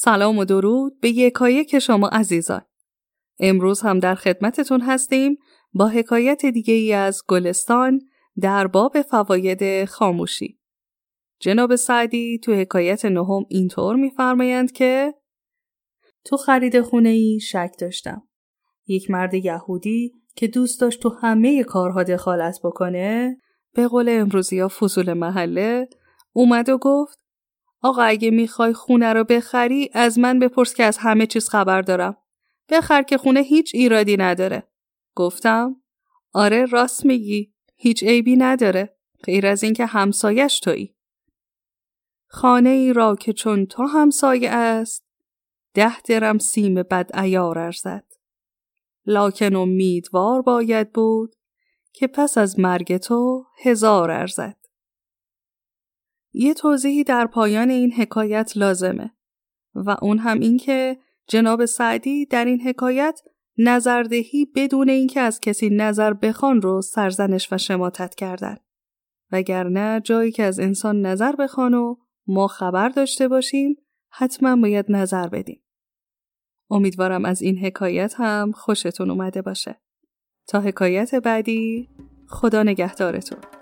سلام و درود به یکایک شما عزیزان. امروز هم در خدمتتون هستیم با حکایت دیگه ای از گلستان در باب فواید خاموشی. جناب سعدی تو حکایت نهم اینطور میفرمایند که تو خرید خونه ای شک داشتم. یک مرد یهودی که دوست داشت تو همه کارها دخالت بکنه به قول امروزی ها فضول محله اومد و گفت آقا اگه می‌خوای خونه رو بخری از من بپرس که از همه چیز خبر دارم. بخر که خونه هیچ ایرادی نداره. گفتم آره راست میگی هیچ عیبی نداره غیر از اینکه همسایش تویی. خانه ای را که چون تو همسایه است ده درم سیم بد ایار ارزد. لاکن امیدوار باید بود که پس از مرگ تو هزار ارزد. یه توضیحی در پایان این حکایت لازمه و اون هم این که جناب سعدی در این حکایت نظردهی بدون اینکه از کسی نظر بخوان رو سرزنش و شماتت کردن. وگرنه جایی که از انسان نظر بخوان و ما خبر داشته باشیم حتما باید نظر بدیم. امیدوارم از این حکایت هم خوشتون اومده باشه. تا حکایت بعدی خدا نگهدارتون.